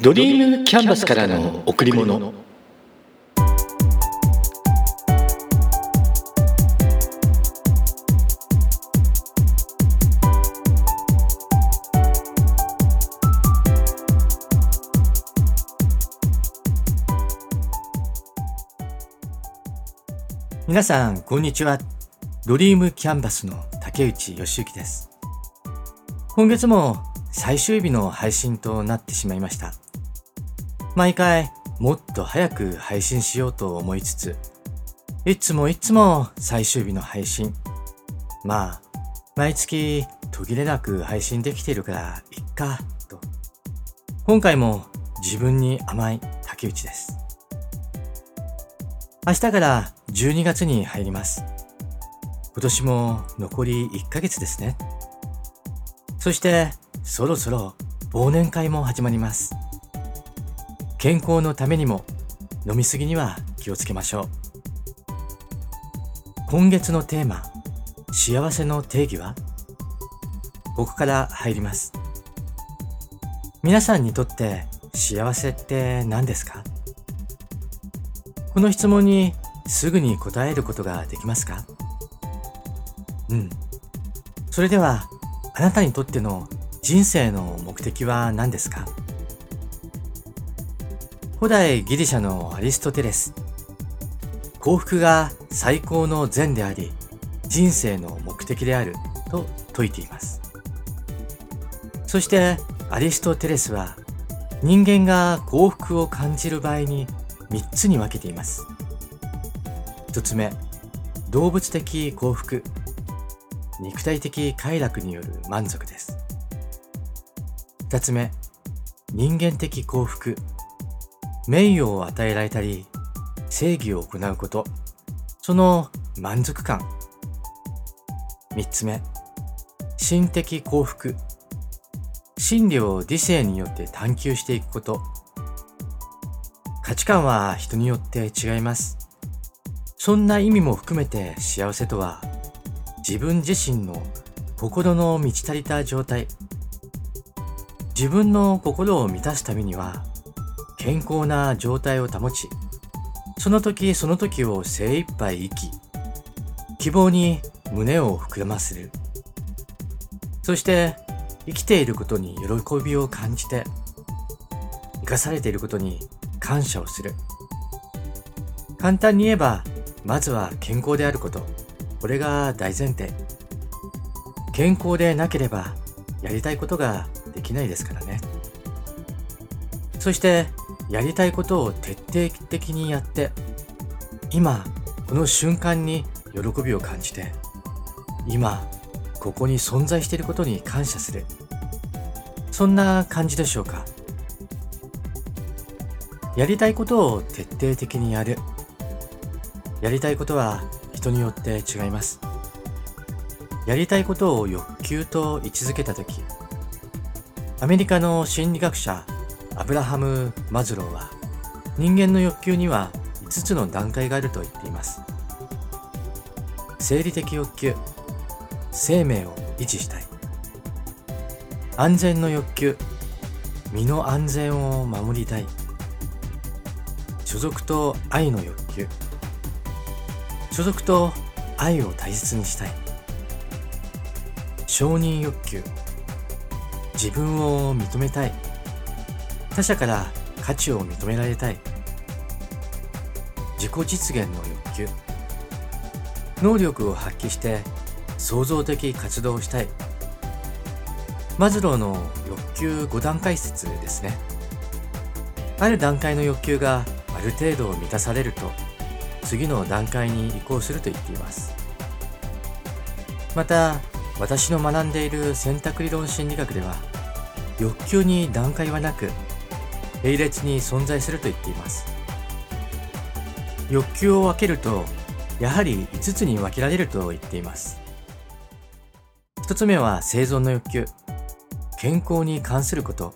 ドリームキャンバスからの贈り物。皆さんこんにちは。ドリームキャンバスの竹内義之です。今月も最終日の配信となってしまいました。毎回もっと早く配信しようと思いつついつもいつも最終日の配信まあ毎月途切れなく配信できているからいっかと今回も自分に甘い竹内です明日から12月に入ります。今年も残り1ヶ月ですね。そしてそろそろ忘年会も始まります。健康のためにも飲みすぎには気をつけましょう。今月のテーマ、幸せの定義は？ここから入ります。皆さんにとって幸せって何ですか？この質問にすぐに答えることができますか？うん。それでは、あなたにとっての人生の目的は何ですか？古代ギリシャのアリストテレス。幸福が最高の善であり、人生の目的であると説いています。そしてアリストテレスは人間が幸福を感じる場合に3つに分けています。1つ目、動物的幸福。肉体的快楽による満足です。2つ目、人間的幸福。名誉を与えられたり、正義を行うこと。その満足感。3つ目、心的幸福。真理を理性によって探求していくこと。価値観は人によって違います。そんな意味も含めて幸せとは、自分自身の心の満ち足りた状態。自分の心を満たすためには、健康な状態を保ち、その時その時を精一杯生き、希望に胸を膨らませる。そして生きていることに喜びを感じて、生かされていることに感謝をする。簡単に言えば、まずは健康であること。これが大前提。健康でなければ、やりたいことができないですからね。そして、やりたいことを徹底的にやって、今、この瞬間に喜びを感じて、今、ここに存在していることに感謝する。そんな感じでしょうか。やりたいことを徹底的にやる。やりたいことは人によって違います。やりたいことを欲求と位置づけたとき、アメリカの心理学者アブラハム・マズローは人間の欲求には5つの段階があると言っています。生理的欲求、生命を維持したい。安全の欲求、身の安全を守りたい。所属と愛の欲求、所属と愛を大切にしたい承認欲求自分を認めたい他者から価値を認められたい。自己実現の欲求。能力を発揮して創造的活動をしたい。マズローの欲求5段階説ですね。ある段階の欲求がある程度満たされると次の段階に移行すると言っています。また私の学んでいる選択理論心理学では欲求に段階はなく並列に存在すると言っています欲求を分けるとやはり5つに分けられると言っています1つ目は生存の欲求健康に関すること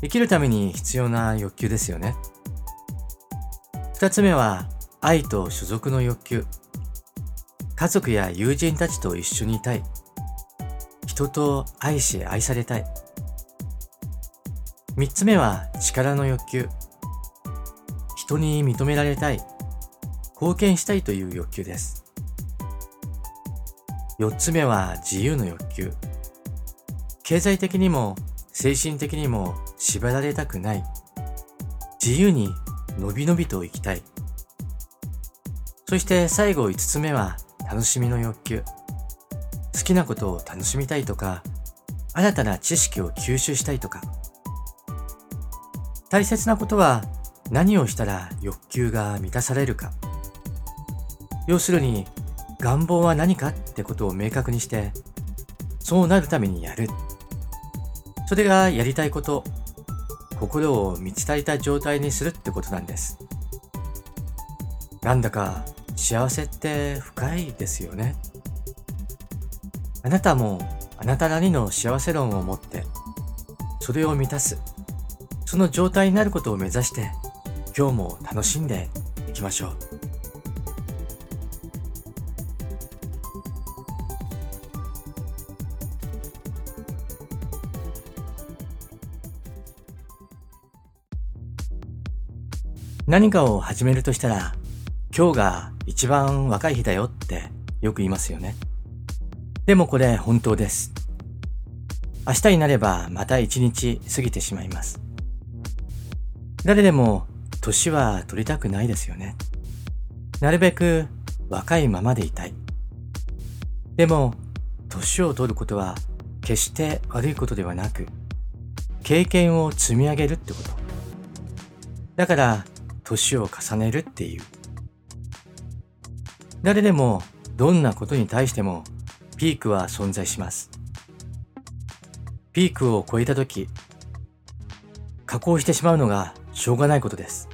生きるために必要な欲求ですよね2つ目は愛と所属の欲求。家族や友人たちと一緒にいたい。人と愛し愛されたい。3つ目は力の欲求。人に認められたい、貢献したいという欲求です。4つ目は自由の欲求。経済的にも精神的にも縛られたくない。自由にのびのびと生きたい。そして最後5つ目は楽しみの欲求。好きなことを楽しみたいとか、新たな知識を吸収したいとか。大切なことは何をしたら欲求が満たされるか。要するに願望は何かってことを明確にして、そうなるためにやる。それがやりたいこと、心を満ち足りた状態にするってことなんです。なんだか幸せって深いですよね。あなたもあなたなりの幸せ論を持って、それを満たす、その状態になることを目指して、今日も楽しんでいきましょう。何かを始めるとしたら、今日が一番若い日だよってよく言いますよね。でもこれ本当です。明日になればまた一日過ぎてしまいます。誰でも年は取りたくないですよね。なるべく若いままでいたい。でも、年を取ることは決して悪いことではなく、経験を積み上げるってこと。だから、年を重ねるっていう。誰でもどんなことに対してもピークは存在します。ピークを超えた時、加工してしまうのがしょうがないことです。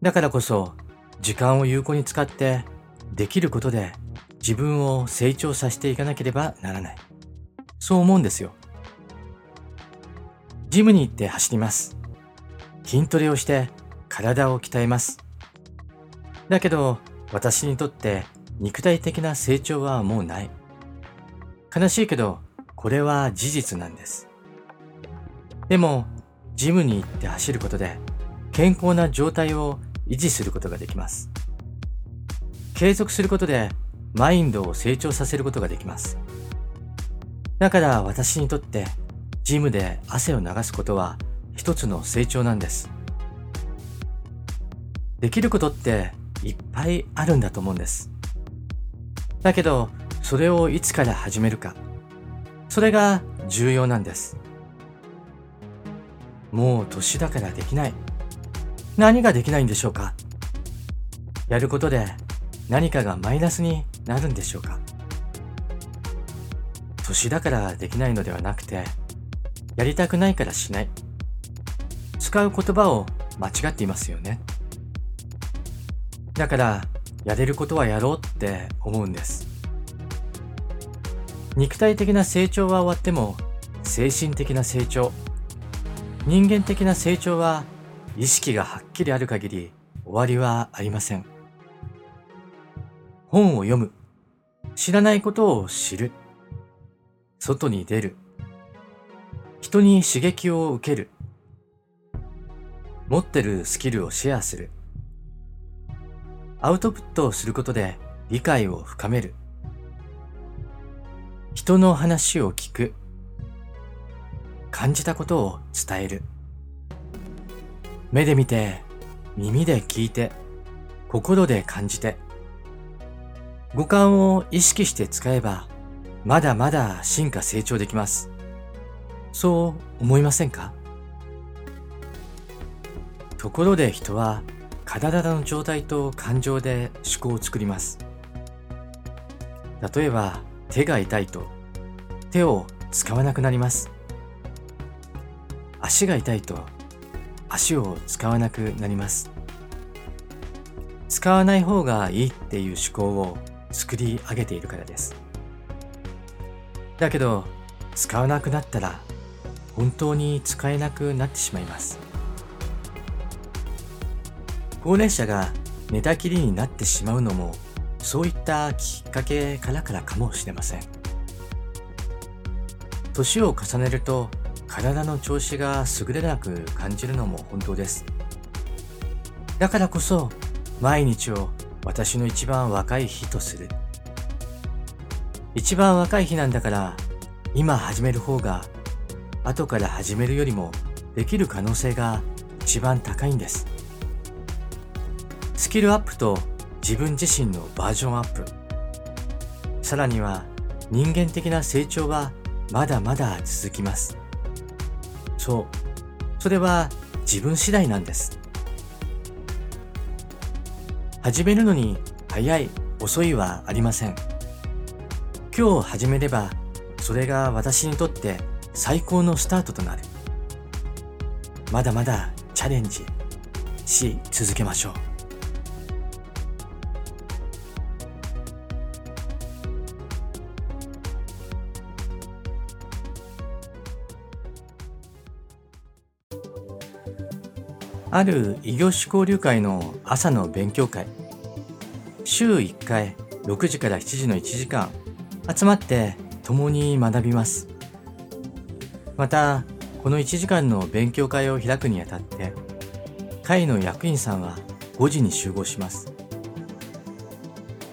だからこそ時間を有効に使ってできることで自分を成長させていかなければならない。そう思うんですよ。ジムに行って走ります。筋トレをして体を鍛えます。だけど、私にとって肉体的な成長はもうない。悲しいけど、これは事実なんです。でも、ジムに行って走ることで、健康な状態を維持することができます。継続することで、マインドを成長させることができます。だから私にとって、ジムで汗を流すことは一つの成長なんです。できることっていっぱいあるんだと思うんです。だけど、それをいつから始めるか。それが重要なんです。もう年だからできない。何ができないんでしょうか？やることで何かがマイナスになるんでしょうか？年だからできないのではなくて、やりたくないからしない。使う言葉を間違っていますよね。だから、やれることはやろうって思うんです。肉体的な成長は終わっても、精神的な成長、人間的な成長は意識がはっきりある限り終わりはありません。本を読む。知らないことを知る。外に出る。人に刺激を受ける。持ってるスキルをシェアする。アウトプットをすることで理解を深める。人の話を聞く。感じたことを伝える。目で見て、耳で聞いて、心で感じて。五感を意識して使えば、まだまだ進化成長できます。そう思いませんか？ところで人は体の状態と感情で思考を作ります。例えば、手が痛いと手を使わなくなります。足が痛いと足を使わなくなります。使わない方がいいっていう思考を作り上げているからです。だけど、使わなくなったら本当に使えなくなってしまいます。高齢者が寝たきりになってしまうのもそういったきっかけからからかもしれません年を重ねると体の調子が優れなく感じるのも本当です。だからこそ毎日を私の一番若い日とする。一番若い日なんだから今始める方が後から始めるよりもできる可能性が一番高いんです。スキルアップと自分自身のバージョンアップ。さらには人間的な成長はまだまだ続きます。そう。それは自分次第なんです。始めるのに早い、遅いはありません。今日始めれば、それが私にとって最高のスタートとなる。まだまだチャレンジし続けましょう。ある異業種交流会の朝の勉強会。週1回6時から7時の1時間集まって共に学びます。また、この1時間の勉強会を開くにあたって、会の役員さんは5時に集合します。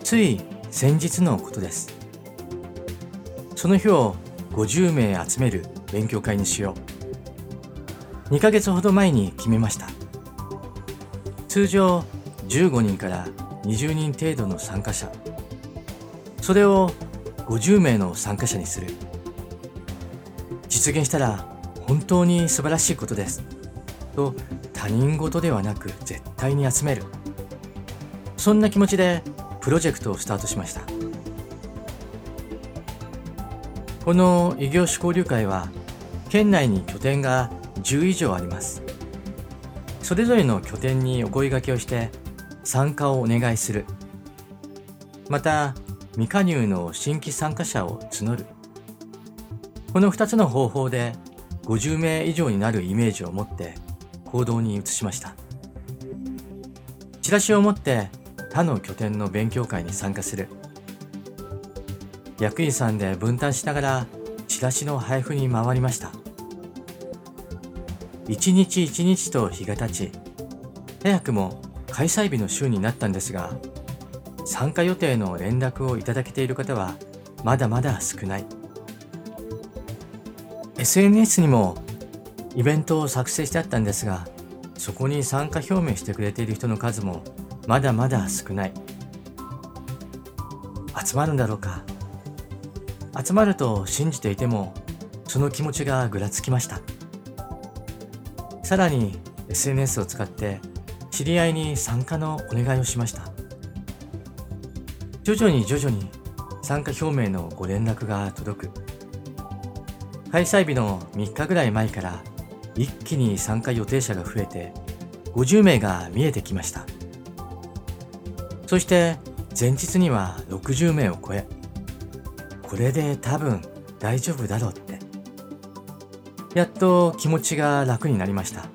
つい先日のことです。その日を50名集める勉強会にしよう。2ヶ月ほど前に決めました。通常15人から20人程度の参加者。それを50名の参加者にする。実現したら本当に素晴らしいことです。と他人事ではなく絶対に集める。そんな気持ちでプロジェクトをスタートしました。この異業種交流会は県内に拠点が10以上あります。それぞれの拠点にお声掛けをして参加をお願いする。また、未加入の新規参加者を募る。この2つの方法で50名以上になるイメージを持って行動に移しました。チラシを持って他の拠点の勉強会に参加する。役員さんで分担しながらチラシの配布に回りました。一日一日と日が経ち、早くも開催日の週になったんですが、参加予定の連絡をいただけている方はまだまだ少ない。SNS にもイベントを作成してあったんですが、そこに参加表明してくれている人の数もまだまだ少ない。集まるんだろうか。集まると信じていても、その気持ちがぐらつきました。さらに SNS を使って知り合いに参加のお願いをしました。徐々に徐々に参加表明のご連絡が届く。開催日の3日ぐらい前から一気に参加予定者が増えて50名が見えてきました。そして前日には60名を超えこれで多分大丈夫だろう。やっと気持ちが楽になりました。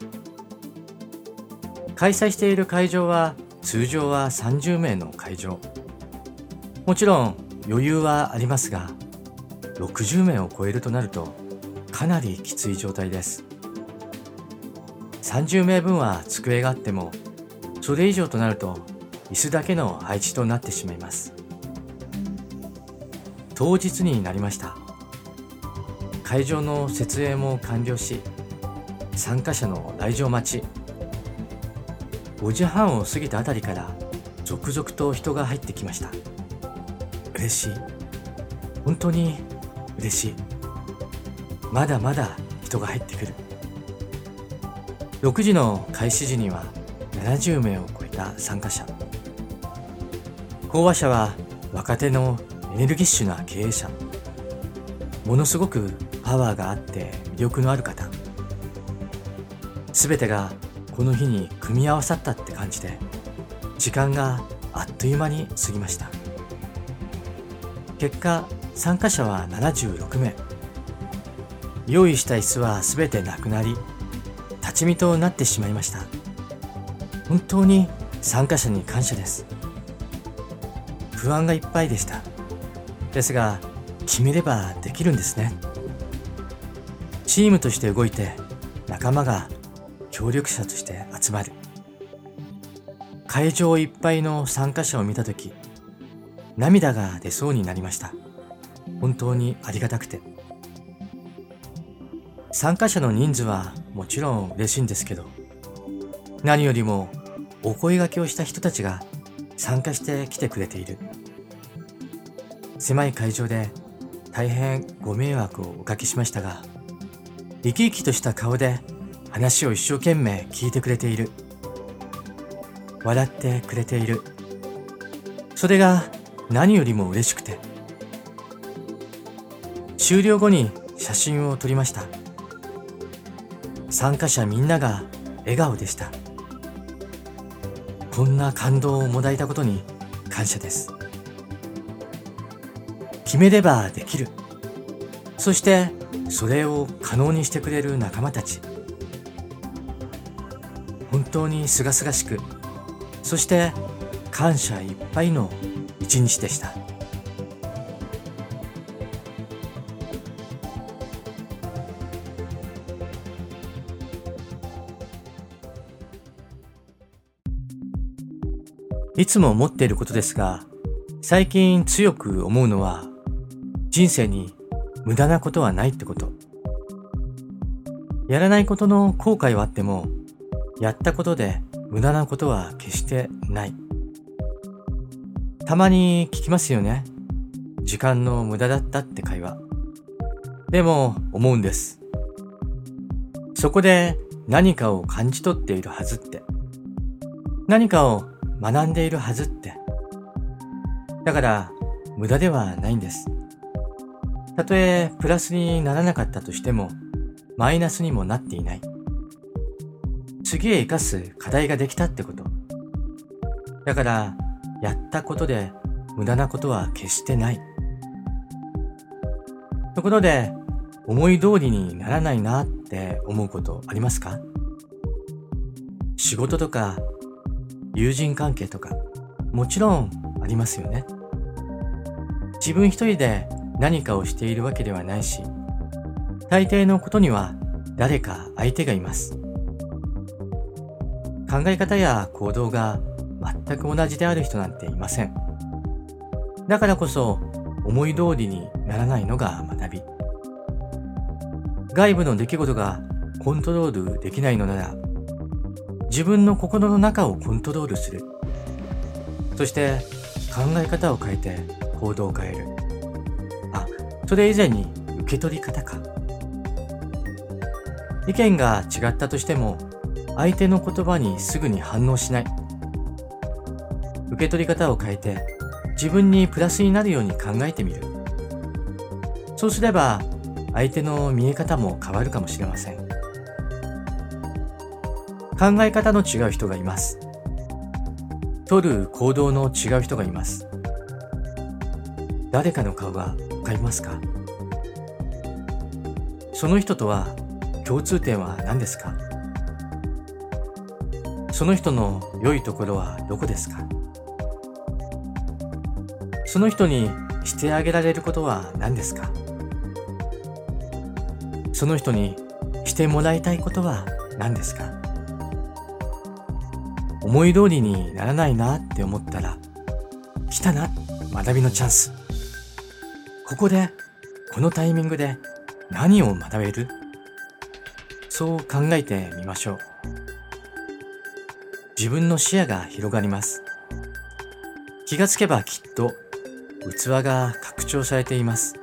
開催している会場は通常は30名の会場。もちろん余裕はありますが、60名を超えるとなるとかなりきつい状態です。30名分は机があっても、それ以上となると椅子だけの配置となってしまいます。当日になりました。会場の設営も完了し参加者の来場待ち。5時半を過ぎたあたりから続々と人が入ってきました。嬉しい。本当に嬉しい。まだまだ人が入ってくる。6時の開始時には70名を超えた参加者。講話者は若手のエネルギッシュな経営者。ものすごくパワーがあって魅力のある方。全てがこの日に組み合わさったって感じで時間があっという間に過ぎました。結果参加者は76名。用意した椅子は全てなくなり立ち見となってしまいました。本当に参加者に感謝です。不安がいっぱいでした。ですが決めればできるんですね。チームとして動いて仲間が協力者として集まる。会場いっぱいの参加者を見た時涙が出そうになりました。本当にありがたくて。参加者の人数はもちろん嬉しいんですけど何よりもお声掛けをした人たちが参加してきてくれている。狭い会場で大変ご迷惑をおかけしましたが生き生きとした顔で話を一生懸命聞いてくれている。笑ってくれている。それが何よりも嬉しくて。終了後に写真を撮りました。参加者みんなが笑顔でした。こんな感動をもらえたことに感謝です。決めればできる。そしてそれを可能にしてくれる仲間たち。本当にすがすがしくそして感謝いっぱいの一日でした。いつも思っていることですが最近強く思うのは人生に無駄なことはないってこと。やらないことの後悔はあっても、やったことで無駄なことは決してない。たまに聞きますよね。時間の無駄だったって会話。でも思うんです。そこで何かを感じ取っているはずって。何かを学んでいるはずって。だから無駄ではないんです。たとえプラスにならなかったとしても、マイナスにもなっていない。次へ生かす課題ができたってこと。だから、やったことで無駄なことは決してない。ところで、思い通りにならないなって思うことありますか？仕事とか、友人関係とか、もちろんありますよね。自分一人で何かをしているわけではないし、大抵のことには誰か相手がいます。考え方や行動が全く同じである人なんていません。だからこそ思い通りにならないのが学び。外部の出来事がコントロールできないのなら、自分の心の中をコントロールする。そして考え方を変えて行動を変える。それ以前に受け取り方か。意見が違ったとしても、相手の言葉にすぐに反応しない。受け取り方を変えて、自分にプラスになるように考えてみる。そうすれば、相手の見え方も変わるかもしれません。考え方の違う人がいます。取る行動の違う人がいます。誰かの顔がかりますか？その人とは共通点は何ですか？その人の良いところはどこですか？その人にしてあげられることは何ですか？その人にしてもらいたいことは何ですか？思い通りにならないなって思ったら来たな学びのチャンス。ここで、このタイミングで何を学べる？そう考えてみましょう。自分の視野が広がります。気がつけばきっと器が拡張されています。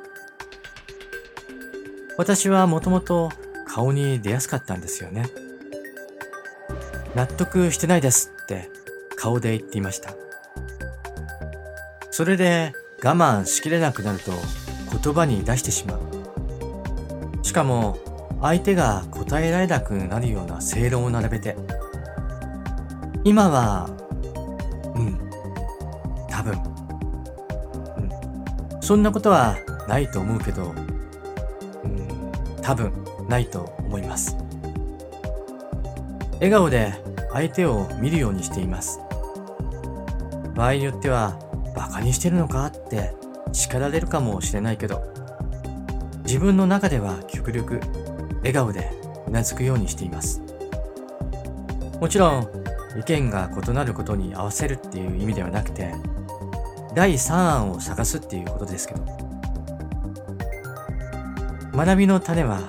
私はもともと顔に出やすかったんですよね。納得してないですって顔で言っていました。それで我慢しきれなくなると言葉に出してしまう。しかも相手が答えられなくなるような正論を並べて。今は、うん、多分、うん、そんなことはないと思うけど、うん、多分ないと思います。笑顔で相手を見るようにしています。場合によってはバカにしてるのかって叱られるかもしれないけど、自分の中では極力笑顔でうなずくようにしています。もちろん意見が異なることに合わせるっていう意味ではなくて第3案を探すっていうことですけど学びの種は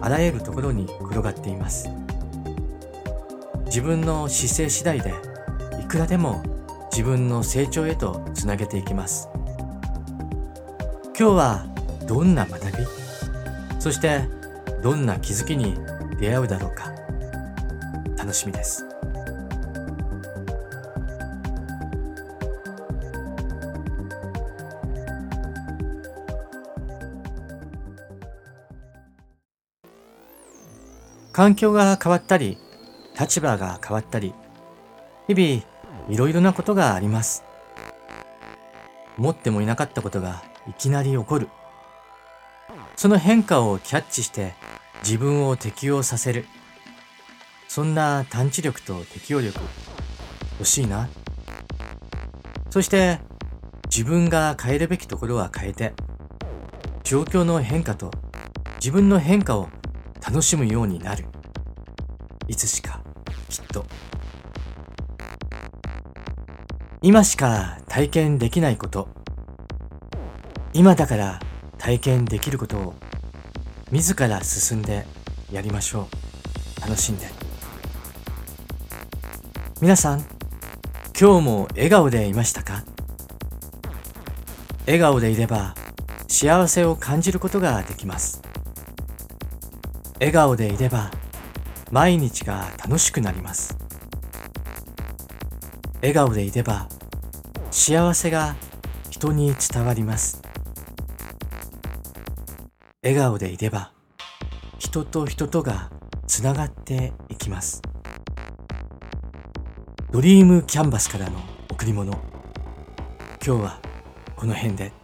あらゆるところに転がっています。自分の姿勢次第でいくらでも自分の成長へとつなげていきます。今日はどんな学び？そしてどんな気づきに出会うだろうか？楽しみです。環境が変わったり立場が変わったり日々いろいろなことがあります。思ってもいなかったことがいきなり起こる。その変化をキャッチして自分を適応させる。そんな探知力と適応力欲しいな。そして自分が変えるべきところは変えて状況の変化と自分の変化を楽しむようになる。いつしかきっと。今しか体験できないこと。今だから体験できることを自ら進んでやりましょう。楽しんで。皆さん今日も笑顔でいましたか？笑顔でいれば幸せを感じることができます。笑顔でいれば毎日が楽しくなります。笑顔でいれば幸せが人に伝わります。笑顔でいれば人と人とがつながっていきますドリームキャンバスからの贈り物今日はこの辺で。